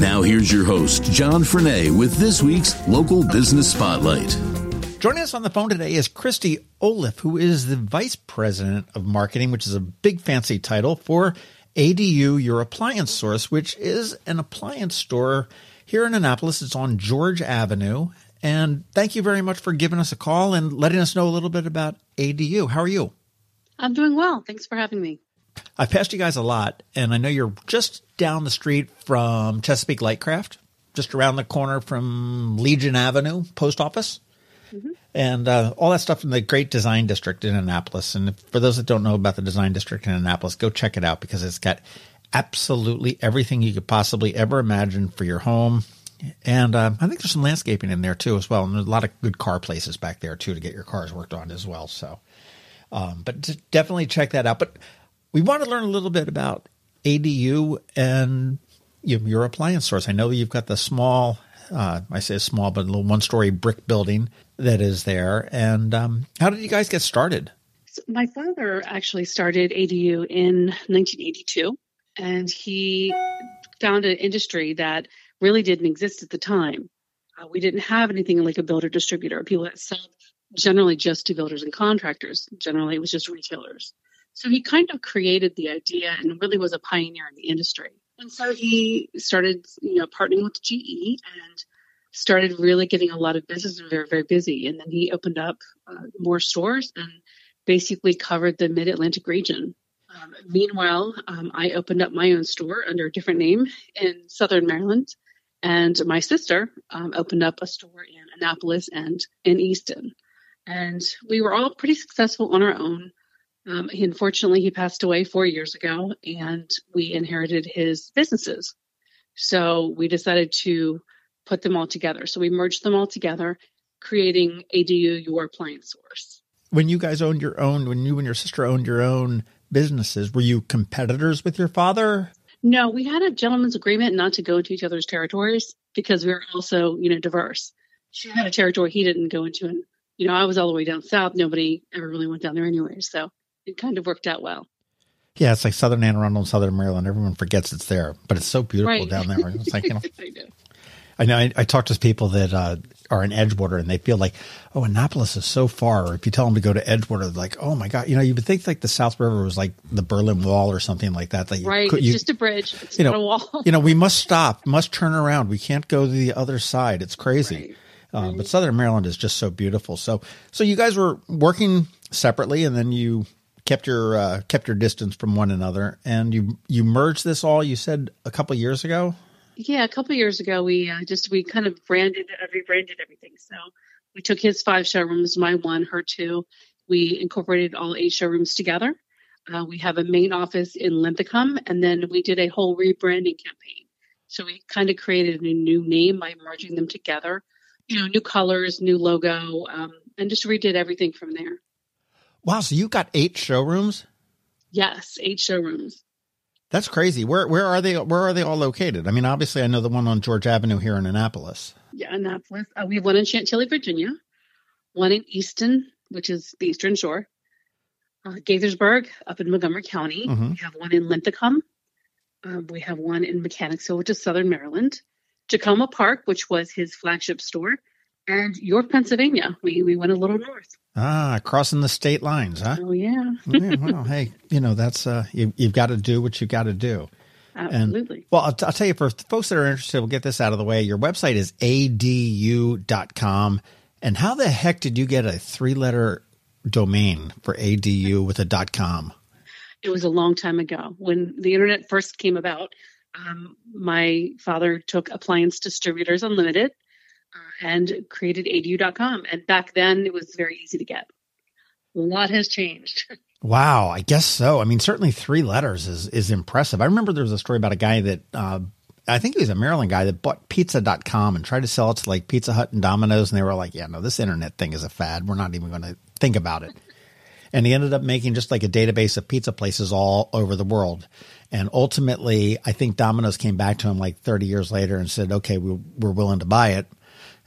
Now, here's your host, John Frenaye, with this week's Local Business Spotlight. Joining us on the phone today is Christy Oliff, who is the Vice President of Marketing, which is a big fancy title for ADU Your Appliance Source, which is an appliance store here in Annapolis. It's on George Avenue. And thank you very much for giving us a call and letting us know a little bit about ADU. How are you? I'm doing well. Thanks for having me. I've passed you guys a lot, and I know you're just down the street from Chesapeake Light Craft, just around the corner from Legion Avenue Post Office, mm-hmm. and uh, all that stuff in the Great Design District in Annapolis. And for those that don't know about the Design District in Annapolis, go check it out because it's got absolutely everything you could possibly ever imagine for your home. And uh, I think there's some landscaping in there too, as well. And there's a lot of good car places back there too to get your cars worked on as well. So, um, but definitely check that out. But we want to learn a little bit about ADU and your appliance source. I know you've got the small, uh, I say small, but a little one story brick building that is there. And um, how did you guys get started? So my father actually started ADU in 1982, and he found an industry that really didn't exist at the time. Uh, we didn't have anything like a builder distributor, people that sell generally just to builders and contractors. Generally, it was just retailers. So he kind of created the idea and really was a pioneer in the industry. And so he started, you know, partnering with GE and started really getting a lot of business and very, very busy. And then he opened up uh, more stores and basically covered the mid Atlantic region. Um, meanwhile, um, I opened up my own store under a different name in Southern Maryland. And my sister um, opened up a store in Annapolis and in Easton. And we were all pretty successful on our own. Um, he, unfortunately, he passed away four years ago, and we inherited his businesses. So we decided to put them all together. So we merged them all together, creating ADU Your Appliance Source. When you guys owned your own, when you and your sister owned your own businesses, were you competitors with your father? No, we had a gentleman's agreement not to go into each other's territories because we were also, you know, diverse. She had a territory he didn't go into, and you know, I was all the way down south. Nobody ever really went down there anyway. So it kind of worked out well. Yeah, it's like Southern Anne Arundel and Southern Maryland. Everyone forgets it's there, but it's so beautiful right. down there. It's like you know. I know. I. I, talk to people that uh, are in Edgewater, and they feel like, oh, Annapolis is so far. Or if you tell them to go to Edgewater, they're like, oh my god, you know, you would think like the South River was like the Berlin Wall or something like that. That you right, could, it's just a bridge. It's you know, a wall. you know, we must stop, must turn around. We can't go to the other side. It's crazy. Right. Uh, but Southern Maryland is just so beautiful. So, so you guys were working separately, and then you kept your uh, kept your distance from one another, and you you merged this all. You said a couple years ago. Yeah, a couple years ago, we uh, just we kind of branded uh, rebranded everything. So we took his five showrooms, my one, her two. We incorporated all eight showrooms together. Uh, we have a main office in Linthicum, and then we did a whole rebranding campaign. So we kind of created a new name by merging them together. You know, new colors, new logo, um, and just redid everything from there. Wow, so you've got eight showrooms? Yes, eight showrooms. That's crazy. Where where are they? Where are they all located? I mean, obviously, I know the one on George Avenue here in Annapolis. Yeah, Annapolis. Uh, we have one in Chantilly, Virginia, one in Easton, which is the Eastern Shore, uh, Gaithersburg up in Montgomery County. Mm-hmm. We have one in Linthicum. Uh, we have one in Mechanicsville, which is Southern Maryland. Takoma Park, which was his flagship store, and York, Pennsylvania. We we went a little north. Ah, crossing the state lines, huh? Oh yeah. yeah well, hey, you know that's uh, you, have got to do what you've got to do. Absolutely. And, well, I'll, t- I'll, tell you for folks that are interested, we'll get this out of the way. Your website is adu.com. And how the heck did you get a three letter domain for adu with a dot com? It was a long time ago when the internet first came about. Um, my father took Appliance Distributors Unlimited and created adu.com. And back then it was very easy to get. A lot has changed. Wow, I guess so. I mean, certainly three letters is is impressive. I remember there was a story about a guy that uh, I think he was a Maryland guy that bought pizza.com and tried to sell it to like Pizza Hut and Domino's. And they were like, yeah, no, this internet thing is a fad. We're not even going to think about it. And he ended up making just like a database of pizza places all over the world. And ultimately, I think Domino's came back to him like 30 years later and said, okay, we, we're willing to buy it.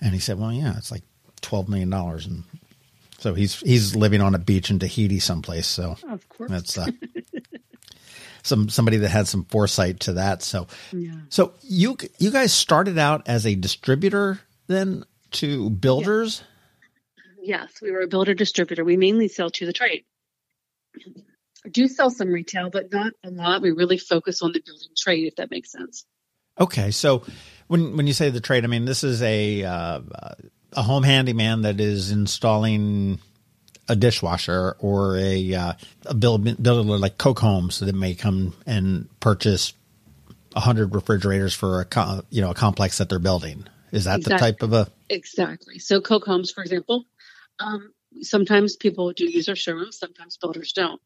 And he said, well, yeah, it's like $12 million. And so he's, he's living on a beach in Tahiti someplace. So of course. that's, uh, some somebody that had some foresight to that. So, Yeah. so you you guys started out as a distributor then to builders. Yes, we were a builder distributor. We mainly sell to the trade. Do sell some retail, but not a lot. We really focus on the building trade, if that makes sense. Okay, so when when you say the trade, I mean this is a uh, a home handyman that is installing a dishwasher or a uh, a build, builder like Coke Homes that may come and purchase hundred refrigerators for a co- you know a complex that they're building. Is that the type of a Exactly. So Coke Homes, for example, um, sometimes people do use our showrooms, sometimes builders don't.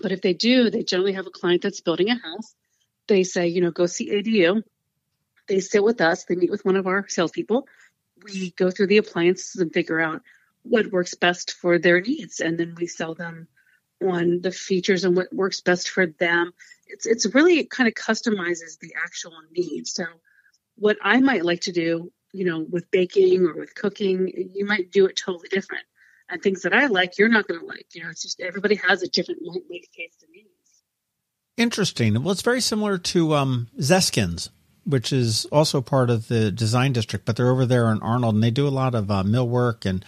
But if they do, they generally have a client that's building a house. They say, you know, go see ADU. They sit with us. They meet with one of our salespeople. We go through the appliances and figure out what works best for their needs, and then we sell them on the features and what works best for them. It's it's really it kind of customizes the actual needs. So what I might like to do, you know, with baking or with cooking, you might do it totally different. And things that I like, you're not going to like. You know, it's just everybody has a different like taste and needs. Interesting. Well, it's very similar to um, Zeskind's, which is also part of the design district, but they're over there in Arnold, and they do a lot of uh, millwork and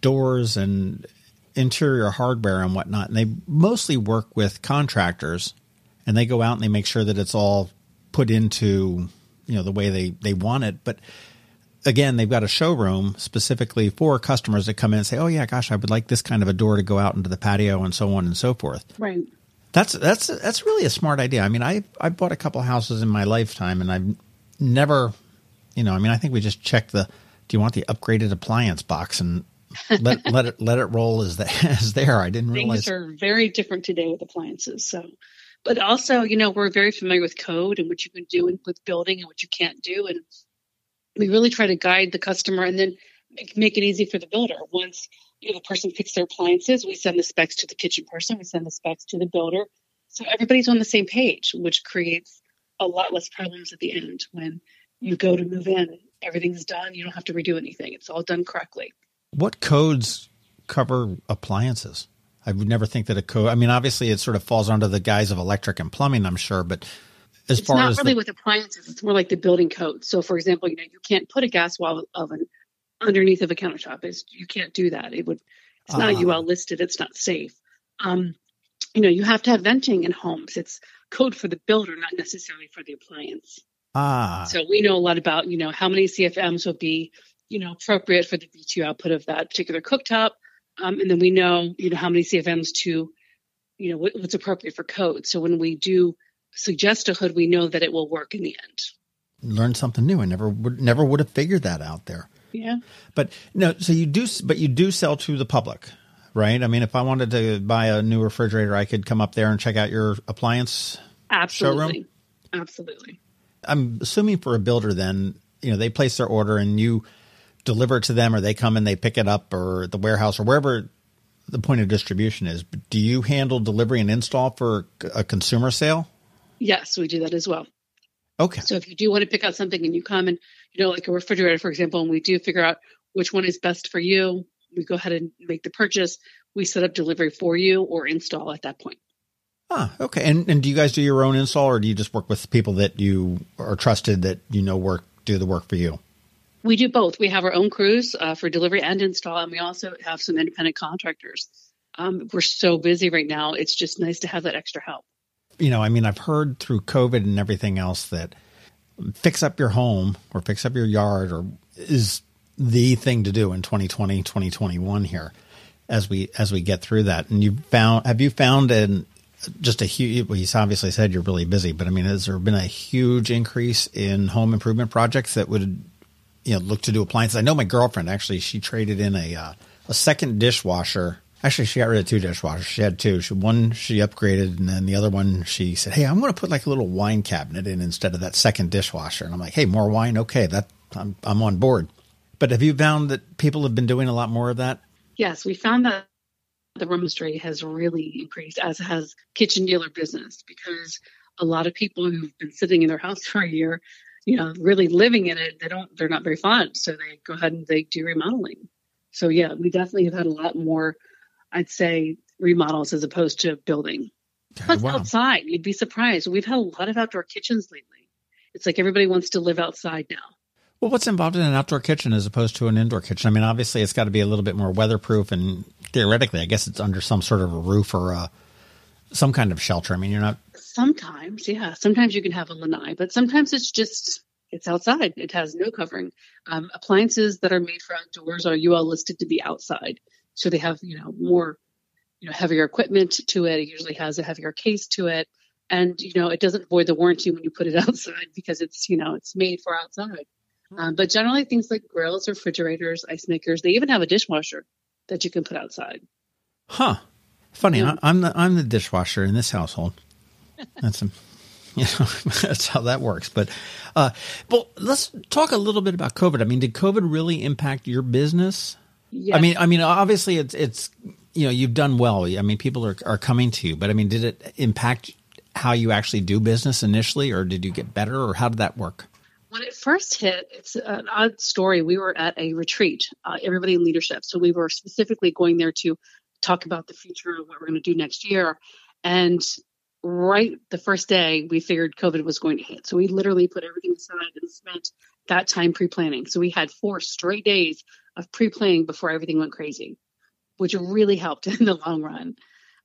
doors and interior hardware and whatnot. And they mostly work with contractors, and they go out and they make sure that it's all put into you know the way they they want it. But again, they've got a showroom specifically for customers that come in and say, "Oh yeah, gosh, I would like this kind of a door to go out into the patio and so on and so forth." Right. That's that's that's really a smart idea. I mean, I I bought a couple houses in my lifetime, and I've never, you know, I mean, I think we just checked the. Do you want the upgraded appliance box and let let it let it roll as that as there? I didn't realize. Things are very different today with appliances. So, but also, you know, we're very familiar with code and what you can do with building and what you can't do, and we really try to guide the customer and then make, make it easy for the builder. Once you know the person picks their appliances, we send the specs to the kitchen person, we send the specs to the builder, so everybody's on the same page, which creates a lot less problems at the end when you go to move in. Everything's done. You don't have to redo anything. It's all done correctly. What codes cover appliances? I would never think that a code. I mean, obviously, it sort of falls under the guise of electric and plumbing. I'm sure, but as it's far not as really the, with appliances. It's more like the building code. So, for example, you know, you can't put a gas wall oven underneath of a countertop. is you can't do that. It would. It's not Ah. UL listed. It's not safe. Um, you know, you have to have venting in homes. It's code for the builder, not necessarily for the appliance. ah, So we know a lot about you know how many CFMs would be you know appropriate for the BTU output of that particular cooktop, um, and then we know you know how many CFMs to you know what, what's appropriate for code. So when we do suggest a hood, we know that it will work in the end. Learn something new. I never would never would have figured that out there. Yeah. But no, so you do, but you do sell to the public, right? I mean, if I wanted to buy a new refrigerator, I could come up there and check out your appliance. Absolutely. Absolutely. I'm assuming for a builder, then you know they place their order and you deliver it to them, or they come and they pick it up, or the warehouse, or wherever the point of distribution is. But do you handle delivery and install for a consumer sale? Yes, we do that as well. Okay, So if you do want to pick out something and you come and you know like a refrigerator, for example, and we do figure out which one is best for you, we go ahead and make the purchase. We set up delivery for you or install at that point. ah, okay. And and do you guys do your own install, or do you just work with people that you are trusted that you know work do the work for you? We do both. We have our own crews uh, for delivery and install, and we also have some independent contractors. Um, we're so busy right now; it's just nice to have that extra help. You know, I mean, I've heard through COVID and everything else that fix up your home or fix up your yard or is the thing to do in 2020, 2021 here as we, as we get through that. And you found, have you found an, just a huge, well, you obviously said you're really busy, but I mean, has there been a huge increase in home improvement projects that would, you know, look to do appliances? I know my girlfriend actually, she traded in a, uh, a second dishwasher Actually, she got rid of two dishwashers. She had two. She, one she upgraded, and then the other one she said, "Hey, I'm going to put like a little wine cabinet in instead of that second dishwasher." And I'm like, "Hey, more wine? Okay, that I'm I'm on board." But have you found that people have been doing a lot more of that? Yes, we found that the industry has really increased, as has kitchen dealer business, because a lot of people who've been sitting in their house for a year, you know, really living in it, they don't, they're not very fond. So they go ahead and they do remodeling. So yeah, we definitely have had a lot more, I'd say, remodels as opposed to building. Plus wow. outside, you'd be surprised. We've had a lot of outdoor kitchens lately. It's like everybody wants to live outside now. Well, what's involved in an outdoor kitchen as opposed to an indoor kitchen? I mean, obviously, it's got to be a little bit more weatherproof, and theoretically, I guess it's under some sort of a roof or a, some kind of shelter. I mean, you're not. Sometimes, yeah. Sometimes you can have a lanai, but sometimes it's just it's outside. It has no covering. Um, appliances that are made for outdoors are UL listed to be outside, so they have you know more you know heavier equipment to it. It usually has a heavier case to it, and you know it doesn't void the warranty when you put it outside because it's you know it's made for outside. Um, but generally, things like grills, refrigerators, ice makers, they even have a dishwasher that you can put outside. Huh. Funny. Yeah. I'm the I'm the dishwasher in this household. That's a, you know that's how that works. But uh, well, let's talk a little bit about COVID. I mean, did COVID really impact your business? Yes. I mean, I mean, obviously, it's it's you know you've done well. I mean, people are are coming to you, but I mean, did it impact how you actually do business initially, or did you get better, or how did that work? when it first hit, it's an odd story. We were at a retreat, uh, everybody in leadership. So we were specifically going there to talk about the future of what we're going to do next year. And right the first day, we figured COVID was going to hit. So we literally put everything aside and spent that time pre planning. So we had four straight days of pre planning before everything went crazy, which really helped in the long run.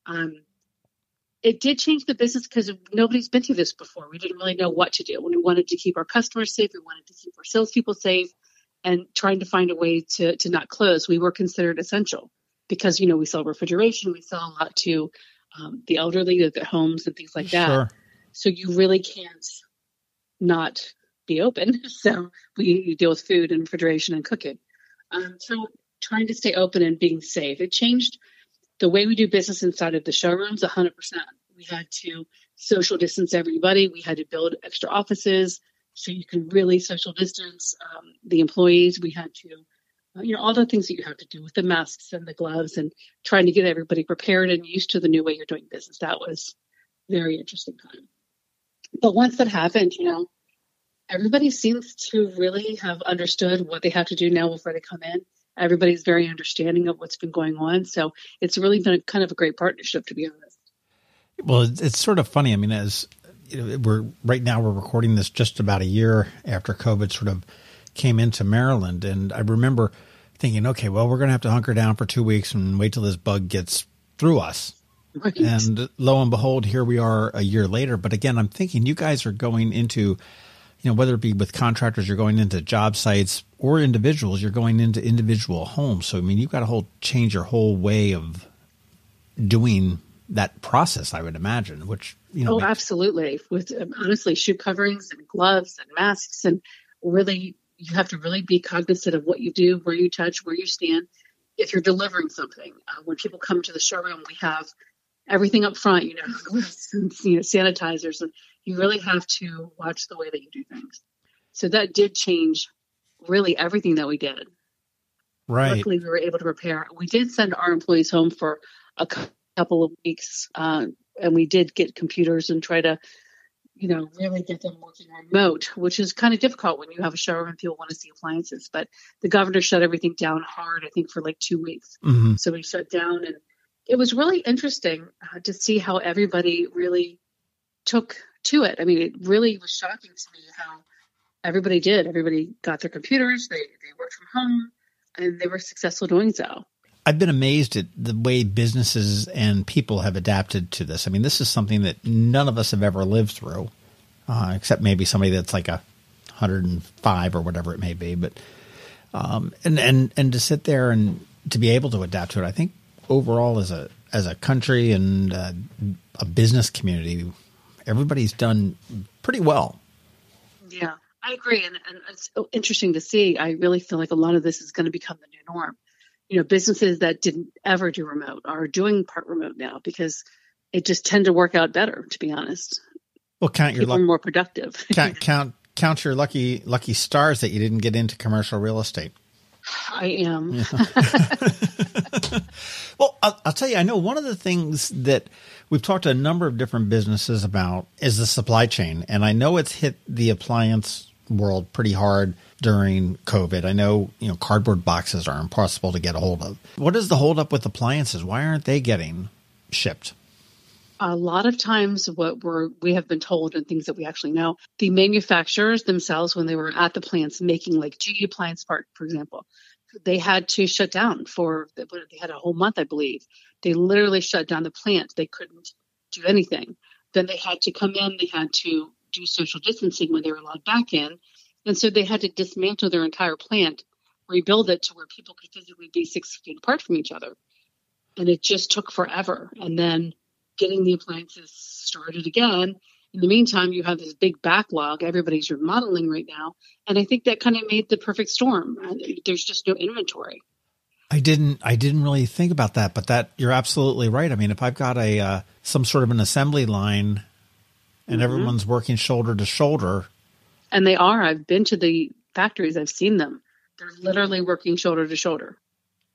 Um, it did change the business because nobody's been through this before. We didn't really know what to do. We wanted to keep our customers safe. We wanted to keep our salespeople safe, and trying to find a way to to not close. We were considered essential because you know we sell refrigeration, we sell a lot to um, the elderly, at their homes and things like that. Sure. So you really can't not be open. So we deal with food and refrigeration and cooking. Um, so trying to stay open and being safe. It changed the way we do business inside of the showrooms 100% we had to social distance everybody. We had to build extra offices so you can really social distance um, the employees. We had to uh, you know all the things that you have to do with the masks and the gloves and trying to get everybody prepared and used to the new way you're doing business. That was very interesting time. But once that happened you know everybody seems to really have understood what they have to do now before they come in everybody's very understanding of what's been going on. So it's really been a, kind of a great partnership, to be honest. Well, it's sort of funny. I mean, as you know, we're right now, we're recording this just about a year after COVID sort of came into Maryland, and I remember thinking, okay, well, we're going to have to hunker down for two weeks and wait till this bug gets through us. Right. And lo and behold, here we are a year later. But again, I'm thinking you guys are going into you know, whether it be with contractors, you're going into job sites or individuals, you're going into individual homes. So, I mean, you've got to whole change your whole way of doing that process, I would imagine, which, you know. Oh, makes- absolutely. With um, honestly, shoe coverings and gloves and masks and really, you have to really be cognizant of what you do, where you touch, where you stand. If you're delivering something, uh, when people come to the showroom, we have everything up front, you know, you know, sanitizers, and you really have to watch the way that you do things. So that did change really everything that we did. Right. Luckily, we were able to repair. We did send our employees home for a couple of weeks, uh, and we did get computers and try to, you know, really get them working remote, which is kind of difficult when you have a showroom and people want to see appliances. But the governor shut everything down hard, I think, for like two weeks. Mm-hmm. So we shut down and it was really interesting uh, to see how everybody really took to it. I mean, it really was shocking to me how everybody did. Everybody got their computers, they, they worked from home, and they were successful doing so. I've been amazed at the way businesses and people have adapted to this. I mean, this is something that none of us have ever lived through, uh, except maybe somebody that's like a 105 or whatever it may be. But um, and and and to sit there and to be able to adapt to it, I think overall as a as a country and uh, a business community, everybody's done pretty well. Yeah, I agree, and, and it's interesting to see. I really feel like a lot of this is going to become the new norm. you know, businesses that didn't ever do remote are doing part remote now because it just tend to work out better, to be honest. Well, count your luck- more productive. count, count, count your lucky, lucky stars that you didn't get into commercial real estate. I am. Yeah. well, I'll, I'll, tell you, I know one of the things that we've talked to a number of different businesses about is the supply chain. And I know it's hit the appliance world pretty hard during COVID. I know, you know, cardboard boxes are impossible to get a hold of. What is the holdup with appliances? Why aren't they getting shipped? A lot of times what we're we have been told and things that we actually know the manufacturers themselves when they were at the plants making like GE appliance part for example they had to shut down for they had a whole month i believe. They literally shut down the plant. They couldn't do anything. Then they had to come in they had to do social distancing when they were allowed back in. And so they had to dismantle their entire plant rebuild it to where people could physically be six feet apart from each other. And it just took forever. And then getting the appliances started again. In the meantime, you have this big backlog. Everybody's remodeling right now. And I think that kind of made the perfect storm. There's just no inventory. I didn't I didn't really think about that, but that you're absolutely right. I mean, if I've got a uh, some sort of an assembly line and mm-hmm. everyone's working shoulder to shoulder, and they are. I've been to the factories. I've seen them. They're literally working shoulder to shoulder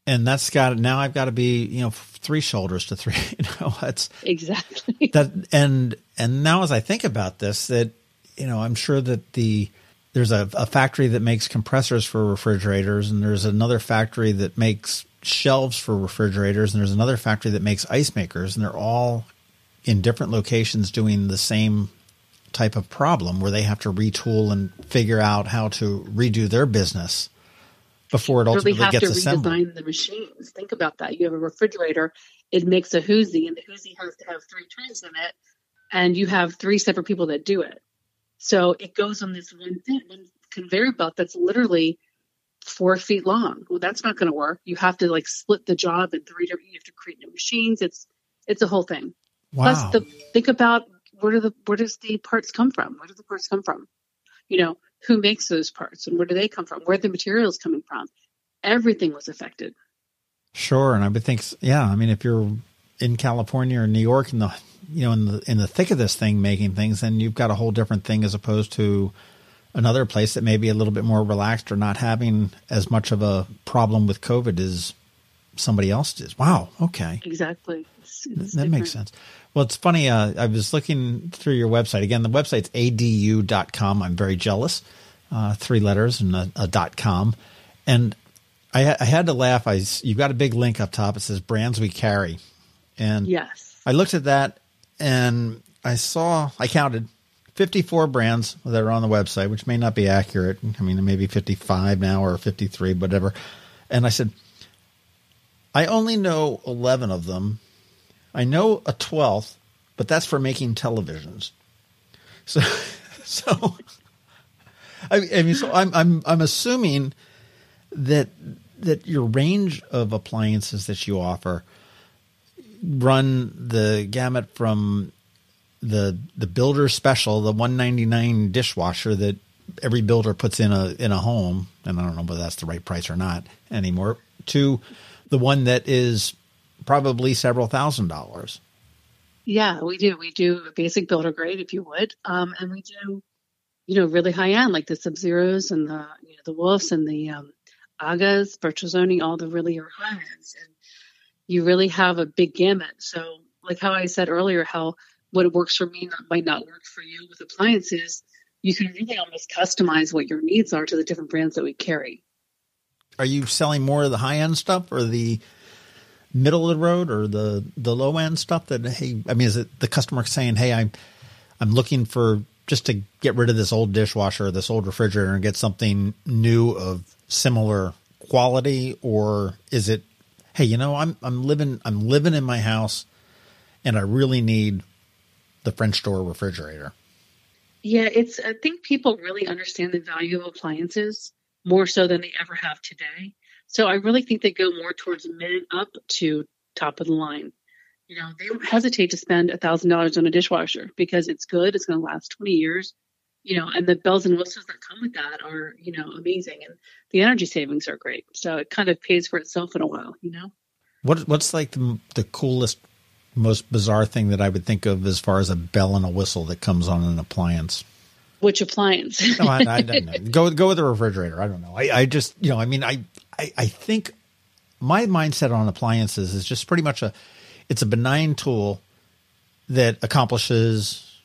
and that's got now I've got to be you know three shoulders to three. You know, that's exactly that. And and now as I think about this, that you know I'm sure that the there's a, a factory that makes compressors for refrigerators, and there's another factory that makes shelves for refrigerators, and there's another factory that makes ice makers, and they're all in different locations doing the same type of problem where they have to retool and figure out how to redo their business before it ultimately really have gets to assembled. redesign the machines. Think about that. You have a refrigerator, it makes a Hoosie, and the Hoosie has to have three trays in it, and you have three separate people that do it. So it goes on this one thing, one conveyor belt that's literally four feet long. Well, that's not going to work. You have to like split the job in three different. You have to create new machines. It's it's a whole thing. Wow. Plus, the think about where do the where does the parts come from? Where do the parts come from? You know, who makes those parts and where do they come from? Where are the materials coming from? Everything was affected. Sure, and I would think, yeah. I mean, if you're in California or New York in the you know in the in the thick of this thing making things, then you've got a whole different thing as opposed to another place that may be a little bit more relaxed or not having as much of a problem with COVID as somebody else does. Wow. Okay. Exactly. It's, it's that different. makes sense. Well, it's funny. Uh, I was looking through your website again. The website's adu.com. I'm very jealous. Uh, three letters and a, a dot com. And I, I, had to laugh. I you've got a big link up top. It says brands we carry, and yes, I looked at that and I saw I counted 54 brands that are on the website, which may not be accurate. I mean, maybe 55 now or 53, whatever. And I said, I only know 11 of them I know a twelfth, but that's for making televisions. So, so I, I mean, so I'm I'm I'm assuming that that your range of appliances that you offer run the gamut from the the builder special, the 199 dishwasher that every builder puts in a in a home, and I don't know whether that's the right price or not anymore, to the one that is probably several thousand dollars. Yeah, we do. We do a basic builder grade, if you would, um, and we do, you know, really high end like the Sub Zeros and the you know, the Wolves and the um, Agas, Bertolini, all the really are high ends, and you really have a big gamut. So, like how I said earlier, how what works for me might not work for you with appliances. You can really almost customize what your needs are to the different brands that we carry. Are you selling more of the high end stuff or the middle of the road or the the low end stuff that hey I mean is it the customer saying hey I'm I'm looking for just to get rid of this old dishwasher this old refrigerator and get something new of similar quality or is it hey you know I'm I'm living I'm living in my house and I really need the French door refrigerator. Yeah, it's I think people really understand the value of appliances more so than they ever have today. So I really think they go more towards mid up to top of the line. You know, they don't hesitate to spend a thousand dollars on a dishwasher because it's good. It's going to last 20 years. you know, and the bells and whistles that come with that are, you know, amazing. And the energy savings are great. So it kind of pays for itself in a while, you know? What, what's like the, the coolest, most bizarre thing that I would think of as far as a bell and a whistle that comes on an appliance? Which appliance? no, I, I don't know. Go, go with the refrigerator. I don't know. I, I just, you know, I mean, I, I, I think my mindset on appliances is just pretty much a, it's a benign tool that accomplishes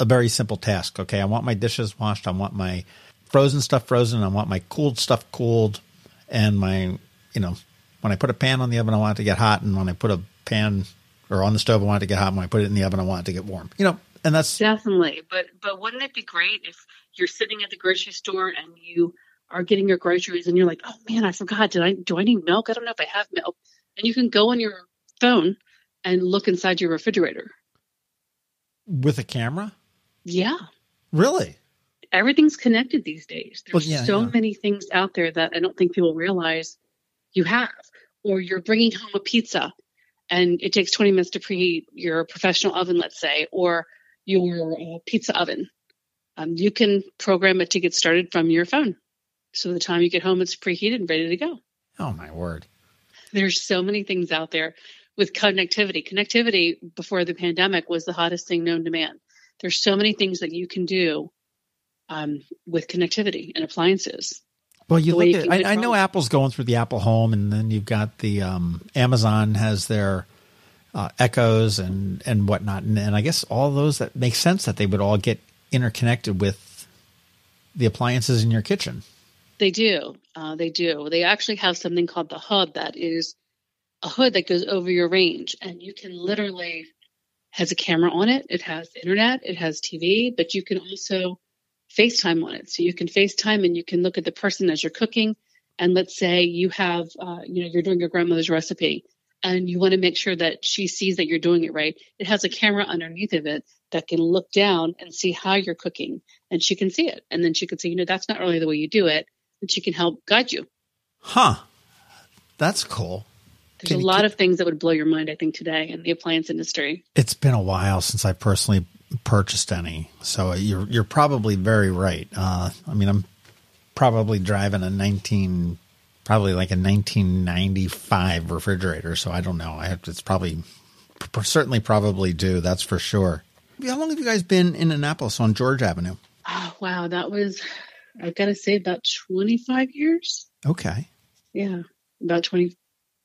a very simple task. Okay, I want my dishes washed. I want my frozen stuff frozen. I want my cooled stuff cooled, and my you know when I put a pan on the oven, I want it to get hot, and when I put a pan or on the stove, I want it to get hot. When I put it in the oven, I want it to get warm. You know, and that's definitely. But but wouldn't it be great if you're sitting at the grocery store and you are getting your groceries and you're like, oh man, I forgot. Did I do I need milk? I don't know if I have milk. And you can go on your phone and look inside your refrigerator with a camera. Yeah. Really? Everything's connected these days. There's well, yeah, so yeah. many things out there that I don't think people realize you have. Or you're bringing home a pizza and it takes 20 minutes to preheat your professional oven, let's say, or your uh, pizza oven. Um, you can program it to get started from your phone. So the time you get home, it's preheated and ready to go. Oh, my word. There's so many things out there with connectivity. Connectivity before the pandemic was the hottest thing known to man there's so many things that you can do um, with connectivity and appliances. Well, you look at, I, I, know Apple's going through the Apple Home, and then you've got the um, Amazon has their uh, Echoes and and whatnot, and, and I guess all those that make sense that they would all get interconnected with the appliances in your kitchen. They do, uh, they do. They actually have something called the Hub that is a hood that goes over your range, and you can literally has a camera on it. It has internet, it has TV, but you can also FaceTime on it. So you can FaceTime and you can look at the person as you're cooking. And let's say you have, uh, you know, you're doing your grandmother's recipe and you want to make sure that she sees that you're doing it right. It has a camera underneath of it that can look down and see how you're cooking and she can see it. And then she can say, you know, that's not really the way you do it. And she can help guide you. Huh. That's cool. There's Can a lot of things that would blow your mind, I think, today in the appliance industry. It's been a while since I personally purchased any, so you're you're probably very right. Uh, I mean, I'm probably driving a 19, probably like a 1995 refrigerator, so I don't know. I have, it's probably certainly probably do. That's for sure. How long have you guys been in Annapolis on George Avenue? Oh, wow, that was I've got to say about 25 years. Okay. Yeah, about 20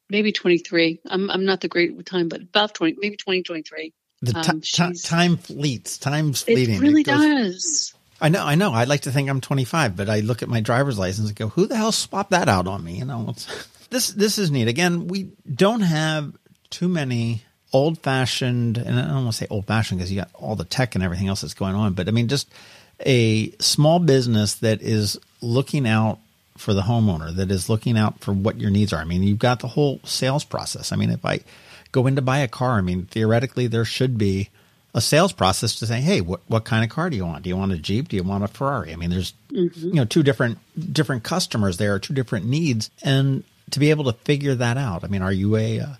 maybe 23. I'm I'm not the great with time, but about 20, maybe 2023. The t- um, t- time fleets, time's fleeting. It really it goes, does. I know, I know. I like to think I'm 25, but I look at my driver's license and go, "Who the hell swapped that out on me?" You know, this this is neat. Again, we don't have too many old fashioned, and I don't want to say old fashioned because you got all the tech and everything else that's going on, but I mean just a small business that is looking out for the homeowner that is looking out for what your needs are. I mean, you've got the whole sales process. I mean, if I go in to buy a car, I mean, theoretically, there should be a sales process to say, hey, what, what kind of car do you want? Do you want a Jeep? Do you want a Ferrari? I mean, there's, mm-hmm. you know, two different, different customers there, two different needs. And to be able to figure that out, I mean, are you a, uh,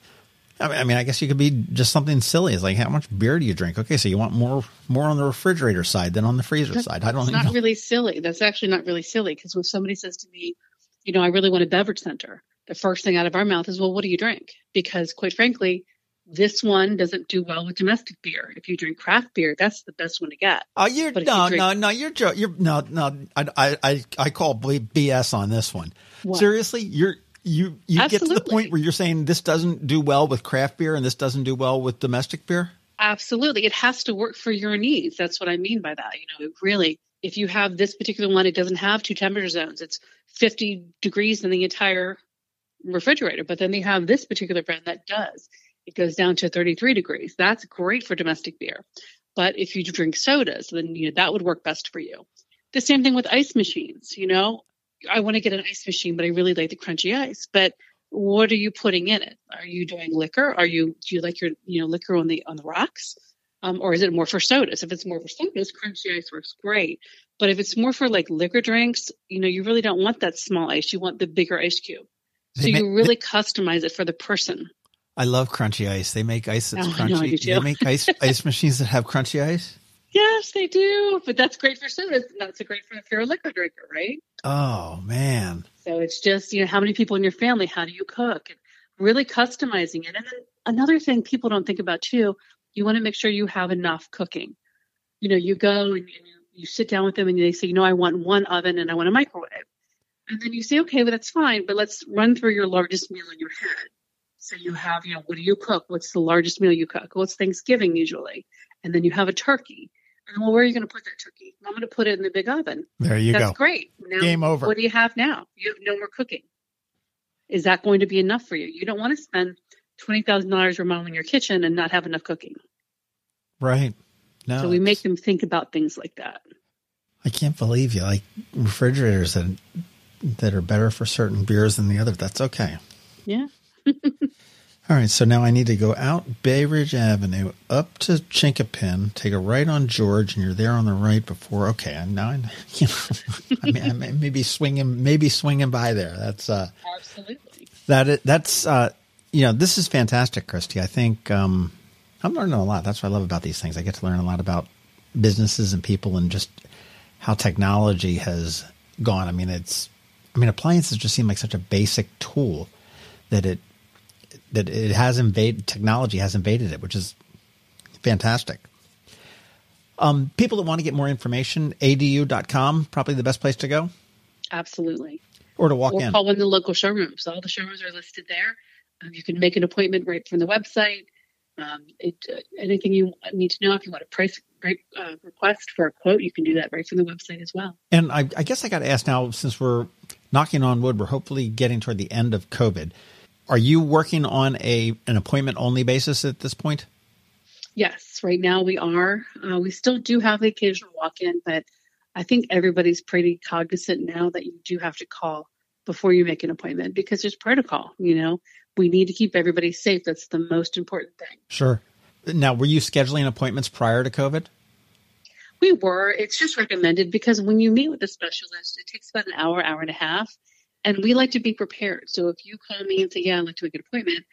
I mean, I guess you could be just something silly. It's like, how much beer do you drink? Okay, so you want more more on the refrigerator side than on the freezer That's side. I don't. It's not really silly. That's actually not really silly because when somebody says to me, you know, I really want a beverage center, the first thing out of our mouth is, well, what do you drink? Because quite frankly, this one doesn't do well with domestic beer. If you drink craft beer, that's the best one to get. Oh, you're no, you drink, no, no, you're you're no, no. I I I call BS on this one. What? Seriously, you're you you Absolutely. get to the point where you're saying this doesn't do well with craft beer and this doesn't do well with domestic beer? Absolutely. It has to work for your needs. That's what I mean by that. You know, really if you have this particular one, it doesn't have two temperature zones. It's 50 degrees in the entire refrigerator, but then they have this particular brand that does. It goes down to 33 degrees. That's great for domestic beer. But if you drink sodas, then you know that would work best for you. The same thing with ice machines, you know, I want to get an ice machine, but I really like the crunchy ice. But what are you putting in it? Are you doing liquor? Are you do you like your you know liquor on the on the rocks? Um, or is it more for sodas? If it's more for sodas, crunchy ice works great. But if it's more for like liquor drinks, you know, you really don't want that small ice. You want the bigger ice cube. So they you really they, customize it for the person. I love crunchy ice. They make ice that's oh, crunchy. Know, they make ice ice machines that have crunchy ice. Yes, they do, but that's great for sodas. Not so great for if you're a liquor drinker, right? Oh man. So it's just you know how many people in your family? How do you cook? And really customizing it. And then another thing people don't think about too, you want to make sure you have enough cooking. You know, you go and you, you sit down with them and they say, you know, I want one oven and I want a microwave. And then you say, okay, well, that's fine, but let's run through your largest meal in your head. So you have, you know, what do you cook? What's the largest meal you cook? Well, it's Thanksgiving usually. And then you have a turkey. And well, where are you going to put that turkey? I'm going to put it in the big oven. There you That's go. great. Now, Game over. What do you have now? You have no more cooking. Is that going to be enough for you? You don't want to spend twenty thousand dollars remodeling your kitchen and not have enough cooking. Right. No. so we make them think about things like that. I can't believe you like refrigerators that that are better for certain beers than the other. That's okay. Yeah. All right, so now I need to go out Bay Ridge Avenue up to Chinquapin, take a right on George, and you're there on the right before. Okay, I'm now. I- You know, I mean, I may maybe swinging, maybe swinging by there. That's uh, Absolutely. that. That's uh, you know, this is fantastic, Christy. I think um, I'm learning a lot. That's what I love about these things. I get to learn a lot about businesses and people, and just how technology has gone. I mean, it's. I mean, appliances just seem like such a basic tool that it that it has invaded technology has invaded it, which is fantastic. Um, people that want to get more information, adu.com, probably the best place to go Absolutely. or to walk or in. call one of the local showrooms. All the showrooms are listed there. Um, you can make an appointment right from the website. Um, it, uh, anything you need to know, if you want a price uh, request for a quote, you can do that right from the website as well. And I, I guess I got to ask now, since we're knocking on wood, we're hopefully getting toward the end of COVID. Are you working on a an appointment only basis at this point? Yes, right now we are. Uh, we still do have the occasional walk in, but I think everybody's pretty cognizant now that you do have to call before you make an appointment because there's protocol. You know, we need to keep everybody safe. That's the most important thing. Sure. Now, were you scheduling appointments prior to COVID? We were. It's just recommended because when you meet with a specialist, it takes about an hour, hour and a half. And we like to be prepared. So if you call me and say, Yeah, I'd like to make an appointment,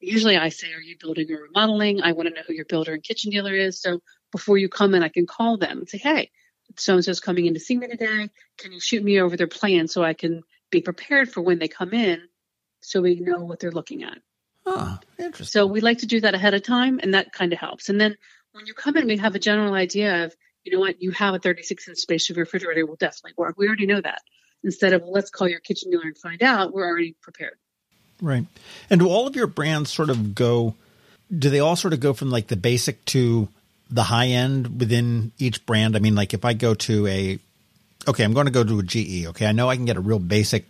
usually I say, Are you building or remodeling? I want to know who your builder and kitchen dealer is. So before you come in, I can call them and say, Hey, so and so's coming in to see me today. Can you shoot me over their plan so I can be prepared for when they come in so we know what they're looking at? Oh, interesting. So we like to do that ahead of time, and that kind of helps. And then when you come in, we have a general idea of, you know what, you have a 36 inch space, your refrigerator will definitely work. We already know that. Instead of let's call your kitchen dealer and find out, we're already prepared. Right. And do all of your brands sort of go, do they all sort of go from like the basic to the high end within each brand? I mean, like if I go to a, okay, I'm going to go to a GE. Okay. I know I can get a real basic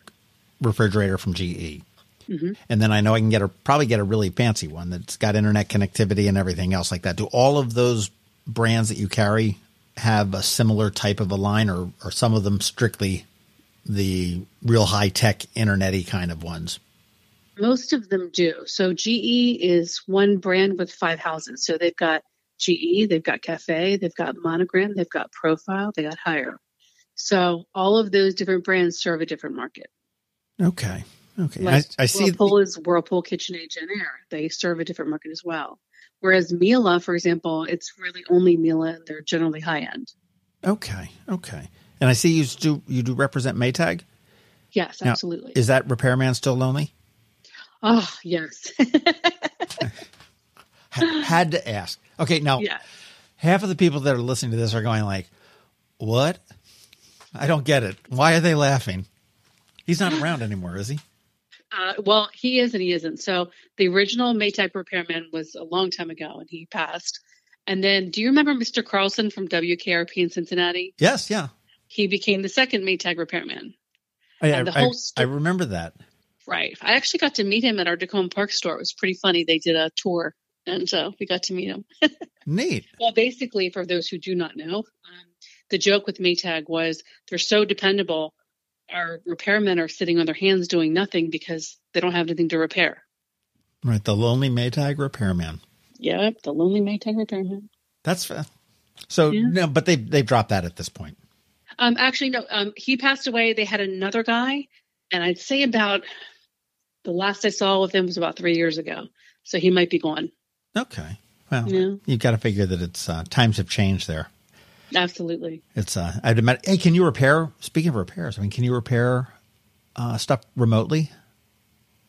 refrigerator from GE. Mm-hmm. And then I know I can get a, probably get a really fancy one that's got internet connectivity and everything else like that. Do all of those brands that you carry have a similar type of a line or, or some of them strictly the real high tech internety kind of ones? Most of them do. So GE is one brand with five houses. So they've got GE, they've got Cafe, they've got Monogram, they've got Profile, they got Haier. So all of those different brands serve a different market. Okay. Okay. I, Like I see. Whirlpool is Whirlpool KitchenAid JennAir. They serve a different market as well. Whereas Miele, for example, it's really only Miele. and They're generally high end. okay. Okay. And I see you do you do represent Maytag. Yes, Now, absolutely. Is that repairman still lonely? oh, yes. Had to ask. Okay. Now, yeah. half of the people that are listening to this are going like, "What? I don't get it. Why are they laughing?" He's not around anymore, is he? Uh, well, he is and he isn't. So the original Maytag repairman was a long time ago and he passed. And then, do you remember Mr. Carlson from WKRP in Cincinnati? Yes. Yeah. He became the second Maytag repairman. I, And the I- whole I remember that. Right. I actually got to meet him at our Takoma Park store. It was pretty funny. They did a tour and so we got to meet him. Neat. Well, basically, for those who do not know, um, the joke with Maytag was they're so dependable. Our repairmen are sitting on their hands doing nothing because they don't have anything to repair. Right. The lonely Maytag repairman. Yep, the lonely Maytag repairman. That's fa- so. Yeah. No, but they they've dropped that at this point. Um, actually, no. Um, he passed away. They had another guy, and I'd say about the last I saw with him was about three years ago. So he might be gone. Okay. Well, Yeah. you've got to figure that it's uh, times have changed there. Absolutely. It's uh, I'd imagine. Hey, can you repair? Speaking of repairs, I mean, can you repair uh, stuff remotely?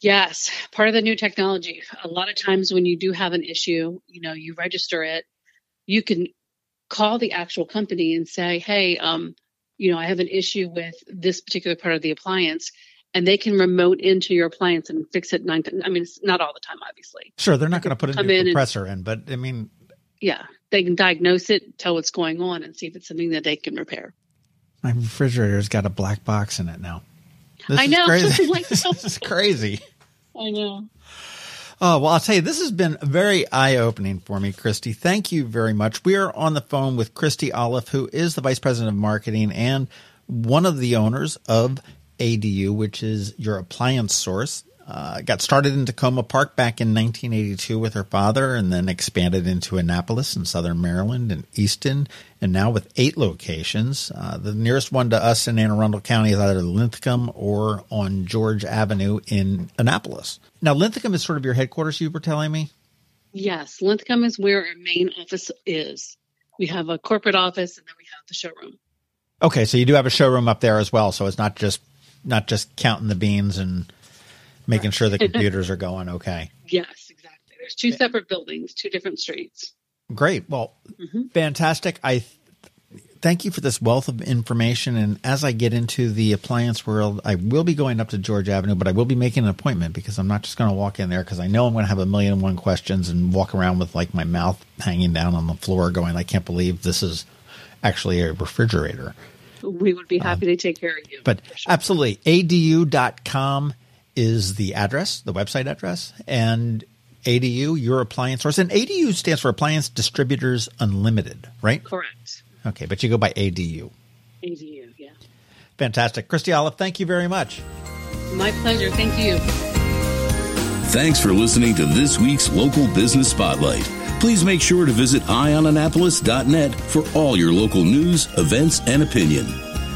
Yes, part of the new technology. A lot of times when you do have an issue, you know, you register it. You can call the actual company and say, "Hey, um, you know, I have an issue with this particular part of the appliance." And they can remote into your appliance and fix it. Nine, I mean, it's not all the time, obviously. Sure, they're not going to put a new in compressor and, in, but I mean, yeah, they can diagnose it, tell what's going on, and see if it's something that they can repair. My refrigerator's got a black box in it now. This I know. Crazy. this is crazy. I know. Oh, well, I'll tell you, this has been very eye opening for me, Christy. Thank you very much. We are on the phone with Christy Oliff, who is the Vice President of Marketing and one of the owners of ADU, which is your appliance source. Uh, got started in Takoma Park back in 1982 with her father, and then expanded into Annapolis in southern Maryland and Easton, and now with eight locations. Uh, the nearest one to us in Anne Arundel County is either Linthicum or on George Avenue in Annapolis. Now, Linthicum is sort of your headquarters, you were telling me? Yes, Linthicum is where our main office is. We have a corporate office, and then we have the showroom. Okay, so you do have a showroom up there as well, so it's not just not just counting the beans and making sure the computers are going okay. Yes, exactly. There's two separate buildings, two different streets. Great. Well, mm-hmm. fantastic. I th- thank you for this wealth of information. And as I get into the appliance world, I will be going up to George Avenue, but I will be making an appointment because I'm not just going to walk in there because I know I'm going to have a million and one questions and walk around with like my mouth hanging down on the floor going, I can't believe this is actually a refrigerator. We would be happy um, to take care of you. But sure. absolutely. ADU.com is the address, the website address, and ADU, your appliance source. And ADU stands for Appliance Distributors Unlimited, right? Correct. Okay, but you go by ADU. ADU, yeah. Fantastic. Christy Oliff, thank you very much. My pleasure. Thank you. Thanks for listening to this week's Local Business Spotlight. Please make sure to visit eyeonannapolis.net for all your local news, events, and opinion.